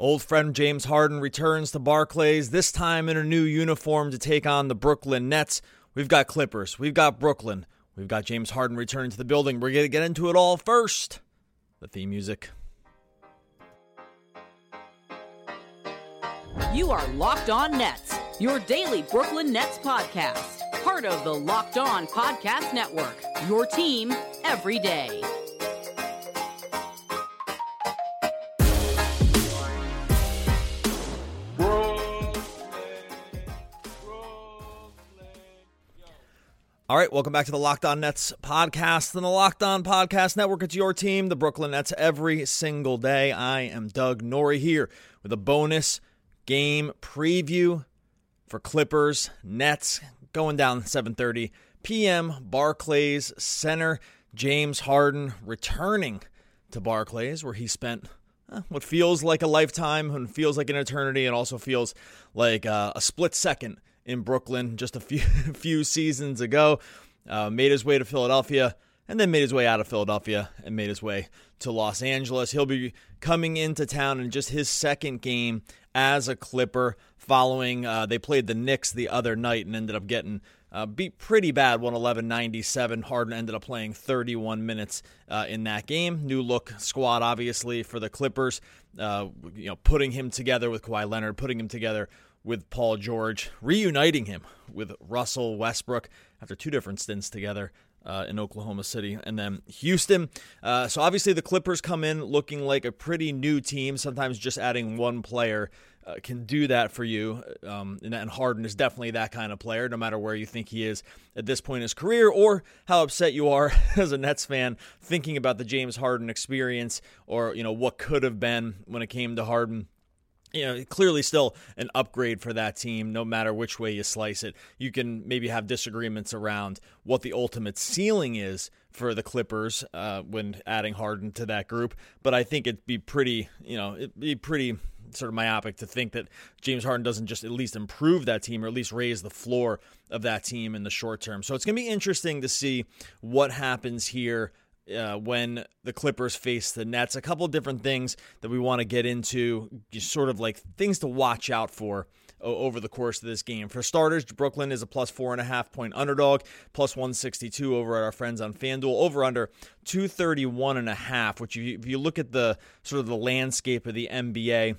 Old friend James Harden returns to Barclays, this time in a new uniform to take on the Brooklyn Nets. We've got Clippers, we've got Brooklyn, we've got James Harden returning to the building. We're going to get into it all first. The theme music. You are Locked On Nets, your daily Brooklyn Nets podcast, part of the Locked On Podcast Network, your team every day. All right, welcome back to the Locked On Nets podcast and the Locked On Podcast Network. It's your team, the Brooklyn Nets, every single day. I am Doug Norrie here with a bonus game preview for Clippers Nets going down 7:30 p.m. Barclays Center. James Harden returning to Barclays, where he spent eh, what feels like a lifetime and feels like an eternity, and also feels like uh, a split second in Brooklyn just a few few seasons ago. Uh, made his way to Philadelphia and then made his way out of Philadelphia and made his way to Los Angeles. He'll be coming into town in just his second game as a Clipper following uh, they played the Knicks the other night and ended up getting uh, beat pretty bad 111-97 harden ended up playing 31 minutes uh, in that game new look squad obviously for the clippers uh, you know putting him together with Kawhi leonard putting him together with Paul George, reuniting him with Russell Westbrook after two different stints together. Uh, in Oklahoma City and then Houston. Uh, so obviously the Clippers come in looking like a pretty new team. Sometimes just adding one player uh, can do that for you. Um, and, and Harden is definitely that kind of player, no matter where you think he is at this point in his career or how upset you are as a Nets fan thinking about the James Harden experience or you know what could have been when it came to Harden you know, clearly still an upgrade for that team, no matter which way you slice it. You can maybe have disagreements around what the ultimate ceiling is for the Clippers uh, when adding Harden to that group, but I think it'd be pretty, you know, it'd be pretty sort of myopic to think that James Harden doesn't just at least improve that team or at least raise the floor of that team in the short term. So it's going to be interesting to see what happens here uh, when the Clippers face the Nets. A couple different things that we want to get into, just sort of like things to watch out for over the course of this game. For starters, Brooklyn is a plus four and a half point underdog, plus 162 over at our friends on FanDuel, over under 231 and a half, which if you look at the sort of the landscape of the NBA,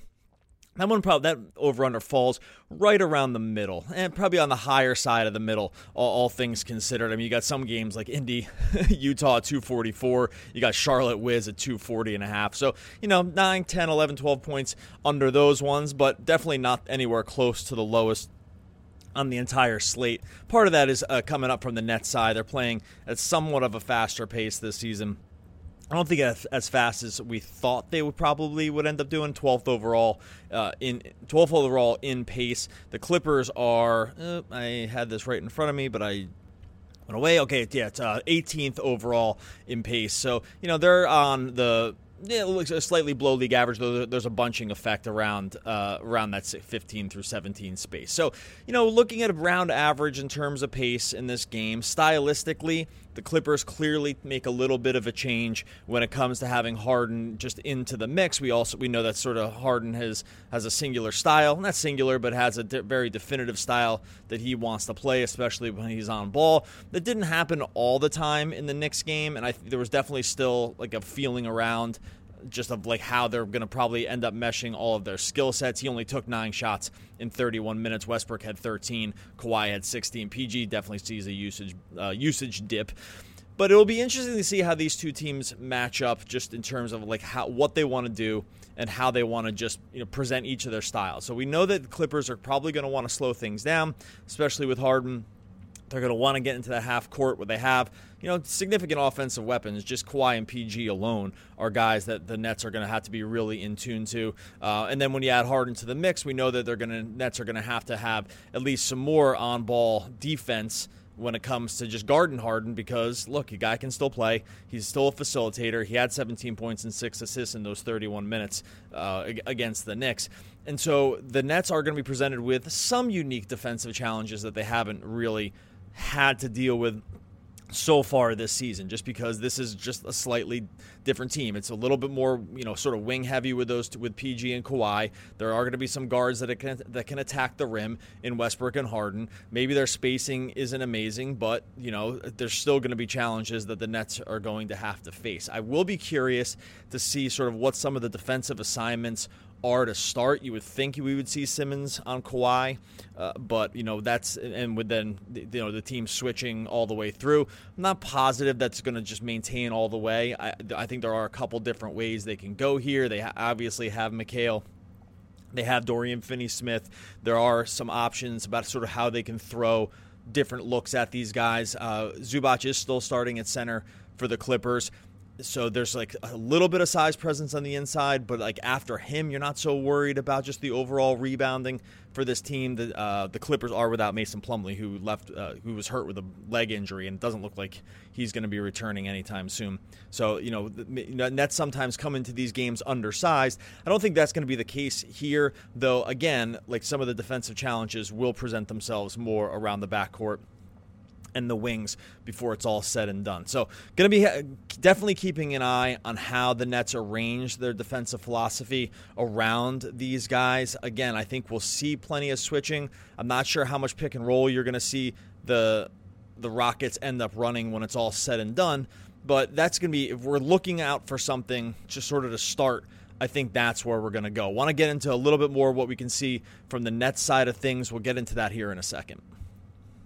that one probably that over under falls right around the middle, and probably on the higher side of the middle. All, all things considered, I mean, you got some games like Indy, Utah 244. You got Charlotte Wiz at 240 and a half. So you know, 9, 10, 11, 12 points under those ones, but definitely not anywhere close to the lowest on the entire slate. Part of that is uh, coming up from the net side. They're playing at somewhat of a faster pace this season. I don't think as, as fast as we thought they would probably would end up doing. 12th overall uh, in 12th overall in pace. The Clippers are. Uh, I had this right in front of me, but I went away. Okay, yeah, it's uh, 18th overall in pace. So you know they're on the yeah, it looks slightly below league average, though there's a bunching effect around uh, around that 15 through 17 space. So, you know, looking at a round average in terms of pace in this game, stylistically, the Clippers clearly make a little bit of a change when it comes to having Harden just into the mix. We also we know that sort of Harden has has a singular style, not singular, but has a de- very definitive style that he wants to play, especially when he's on ball. That didn't happen all the time in the Knicks game, and I there was definitely still like a feeling around just of like how they're going to probably end up meshing all of their skill sets. He only took nine shots in 31 minutes. Westbrook had 13. Kawhi had 16. PG definitely sees a usage uh, usage dip. But it'll be interesting to see how these two teams match up, just in terms of like how what they want to do and how they want to just you know present each of their styles. So we know that the Clippers are probably going to want to slow things down, especially with Harden they're going to want to get into the half court where they have, you know, significant offensive weapons. Just Kawhi and PG alone are guys that the Nets are going to have to be really in tune to. Uh, and then when you add Harden to the mix, we know that they're going to Nets are going to have to have at least some more on ball defense when it comes to just guarding Harden because look, a guy can still play. He's still a facilitator. He had 17 points and six assists in those 31 minutes uh, against the Knicks. And so the Nets are going to be presented with some unique defensive challenges that they haven't really had to deal with so far this season just because this is just a slightly different team. It's a little bit more, you know, sort of wing heavy with those with PG and Kawhi. There are going to be some guards that can that can attack the rim in Westbrook and Harden. Maybe their spacing isn't amazing, but you know, there's still going to be challenges that the Nets are going to have to face. I will be curious to see sort of what some of the defensive assignments are to start. You would think we would see Simmons on Kawhi, uh, but you know that's and with then you know the team switching all the way through. I'm not positive that's going to just maintain all the way. I, I think there are a couple different ways they can go here. They obviously have Mikal. They have Dorian Finney-Smith. There are some options about sort of how they can throw different looks at these guys. Uh, Zubac is still starting at center for the Clippers so there's like a little bit of size presence on the inside, but like after him, you're not so worried about just the overall rebounding for this team. The uh, the Clippers are without Mason Plumlee, who left, uh, who was hurt with a leg injury, and it doesn't look like he's going to be returning anytime soon. So you know, Nets sometimes come into these games undersized. I don't think that's going to be the case here, though. Again, like some of the defensive challenges will present themselves more around the backcourt and the wings before it's all said and done. So, going to be uh, definitely keeping an eye on how the Nets arrange their defensive philosophy around these guys. Again, I think we'll see plenty of switching. I'm not sure how much pick and roll you're going to see the the Rockets end up running when it's all said and done, but that's going to be if we're looking out for something just sort of to start I think that's where we're going to go. Want to get into a little bit more what we can see from the Nets side of things. We'll get into that here in a second.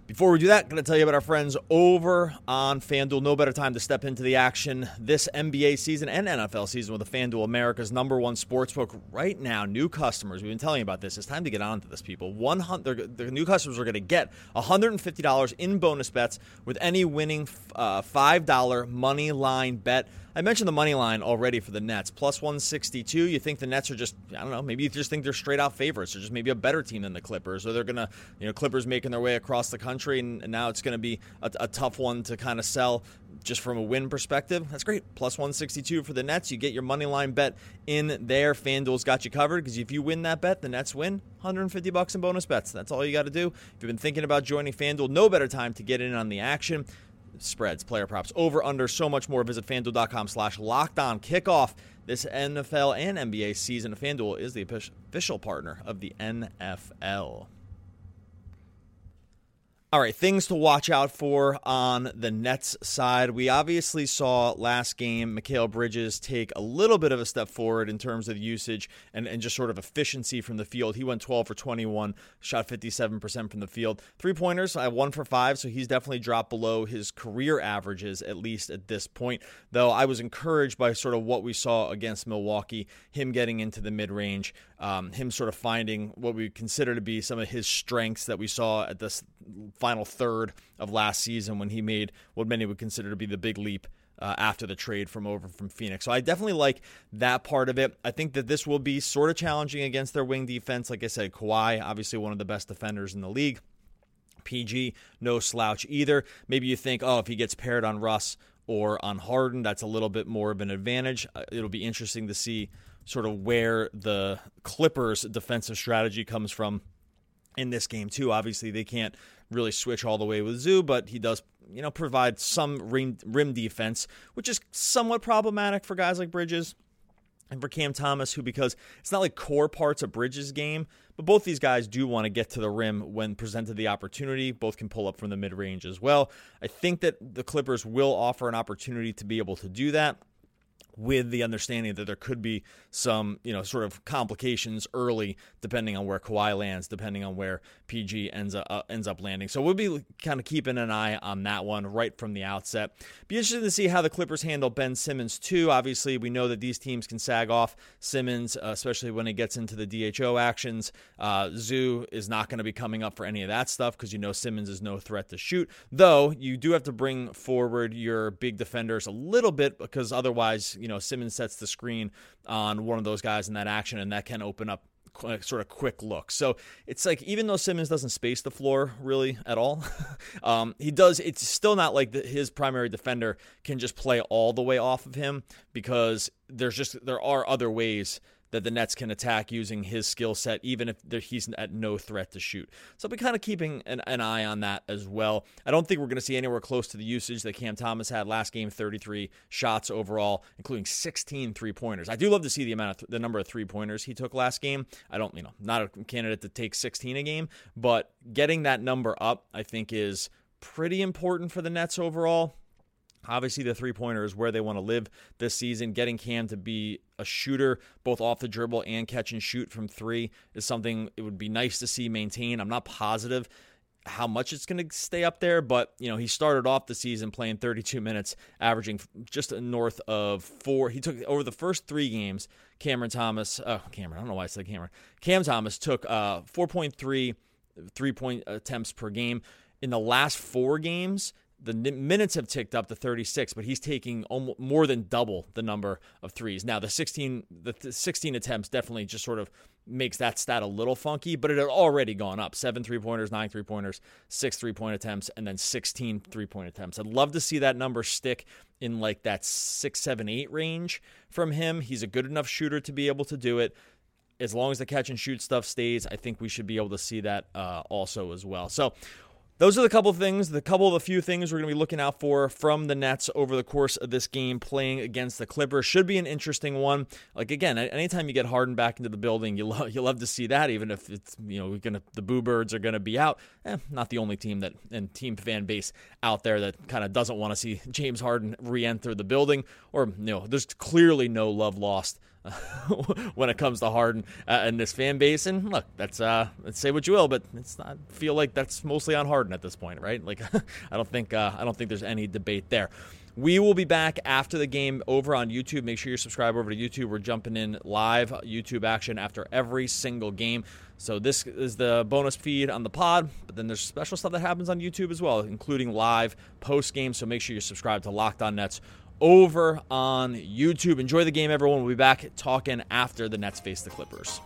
Before we do that, I'm going to tell you about our friends over on FanDuel. No better time to step into the action this NBA season and NFL season with the FanDuel, America's number one sportsbook. Right now, new customers, we've been telling you about this. It's time to get on to this, people. 100, the new customers are going to get $150 in bonus bets with any winning uh, $5 money line bet. I mentioned the money line already for the Nets, plus 162. You think the Nets are just, I don't know, maybe you just think they're straight out favorites or just maybe a better team than the Clippers, or they're going to, you know, Clippers making their way across the country, and, now it's going to be a, a tough one to kind of sell just from a win perspective. That's great. Plus 162 for the Nets. You get your money line bet in there. FanDuel's got you covered because if you win that bet, the Nets win 150 bucks in bonus bets. That's all you got to do. If you've been thinking about joining FanDuel, no better time to get in on the action spreads, player props, over, under, so much more. Visit fanduel.com slash locked on. Kickoff this NFL and NBA season. FanDuel is the official partner of the NFL. All right, things to watch out for on the Nets side. We obviously saw last game Mikal Bridges take a little bit of a step forward in terms of usage and, and just sort of efficiency from the field. He went 12 for 21, shot 57% from the field. Three pointers, I one for five, so he's definitely dropped below his career averages, at least at this point. Though I was encouraged by sort of what we saw against Milwaukee, him getting into the mid range, um, him sort of finding what we consider to be some of his strengths that we saw at this final third of last season when he made what many would consider to be the big leap uh, after the trade from over from Phoenix. So I definitely like that part of it. I think that this will be sort of challenging against their wing defense. Like I said, Kawhi, obviously one of the best defenders in the league. PG, no slouch either. Maybe you think, oh, if he gets paired on Russ or on Harden, that's a little bit more of an advantage. Uh, it'll be interesting to see sort of where the Clippers' defensive strategy comes from in this game too. Obviously, they can't really switch all the way with Zoo, but he does, you know, provide some rim, rim defense, which is somewhat problematic for guys like Bridges and for Cam Thomas, who because it's not like core parts of Bridges' game, but both these guys do want to get to the rim when presented the opportunity. Both can pull up from the mid range as well. I think that the Clippers will offer an opportunity to be able to do that with the understanding that there could be some, you know, sort of complications early, depending on where Kawhi lands, depending on where PG ends up uh, ends up landing. So we'll be kind of keeping an eye on that one right from the outset. Be interested to see how the Clippers handle Ben Simmons too. Obviously, we know that these teams can sag off Simmons, uh, especially when it gets into the DHO actions. Uh, Zoo is not going to be coming up for any of that stuff because you know Simmons is no threat to shoot. Though you do have to bring forward your big defenders a little bit because otherwise you know Simmons sets the screen on one of those guys in that action, and that can open up sort of quick look. So it's like even though Simmons doesn't space the floor really at all, um, he does. It's still not like the, his primary defender can just play all the way off of him because there's just there are other ways that the Nets can attack using his skill set, even if he's at no threat to shoot. So I'll be kind of keeping an, an eye on that as well. I don't think we're going to see anywhere close to the usage that Cam Thomas had last game 33 shots overall, including 16 three pointers. I do love to see the amount of th- the number of three pointers he took last game. I don't, you know, not a candidate to take 16 a game, but getting that number up, I think, is pretty important for the Nets overall. Obviously, the three pointer is where they want to live this season. Getting Cam to be a shooter, both off the dribble and catch and shoot from three, is something it would be nice to see maintain. I'm not positive how much it's going to stay up there, but you know he started off the season playing 32 minutes, averaging just north of four. He took over the first three games. Cameron Thomas, oh Cameron, I don't know why I said Cameron. Cam Thomas took uh, 4.3 three point attempts per game. In the last four games, the minutes have ticked up to 36, but he's taking almost more than double the number of threes. Now the 16 the 16 attempts definitely just sort of makes that stat a little funky, but it had already gone up. Seven three pointers, nine three pointers, six three point attempts, and then 16 three point attempts. I'd love to see that number stick in like that six, seven, eight range from him. He's a good enough shooter to be able to do it as long as the catch and shoot stuff stays, I think we should be able to see that uh, also as well. So those are the couple things, the couple of the few things we're going to be looking out for from the Nets over the course of this game playing against the Clippers. Should be an interesting one. Like again, anytime you get Harden back into the building, you love you love to see that. Even if it's you know gonna the Boo Birds are going to be out. Eh, not the only team that and team fan base out there that kind of doesn't want to see James Harden re-enter the building. Or you know, there's clearly no love lost when it comes to Harden uh, and this fan base. And look, that's uh, let's say what you will, but it's not feel like that's mostly on Harden at this point, right? Like I don't think uh, I don't think there's any debate there. We will be back after the game over on YouTube. Make sure you subscribe over to YouTube. We're jumping in live YouTube action after every single game. So this is the bonus feed on the pod, but then there's special stuff that happens on YouTube as well, including live post game. So make sure you subscribe to Locked On Nets over on YouTube. Enjoy the game, everyone. We'll be back talking after the Nets face the Clippers.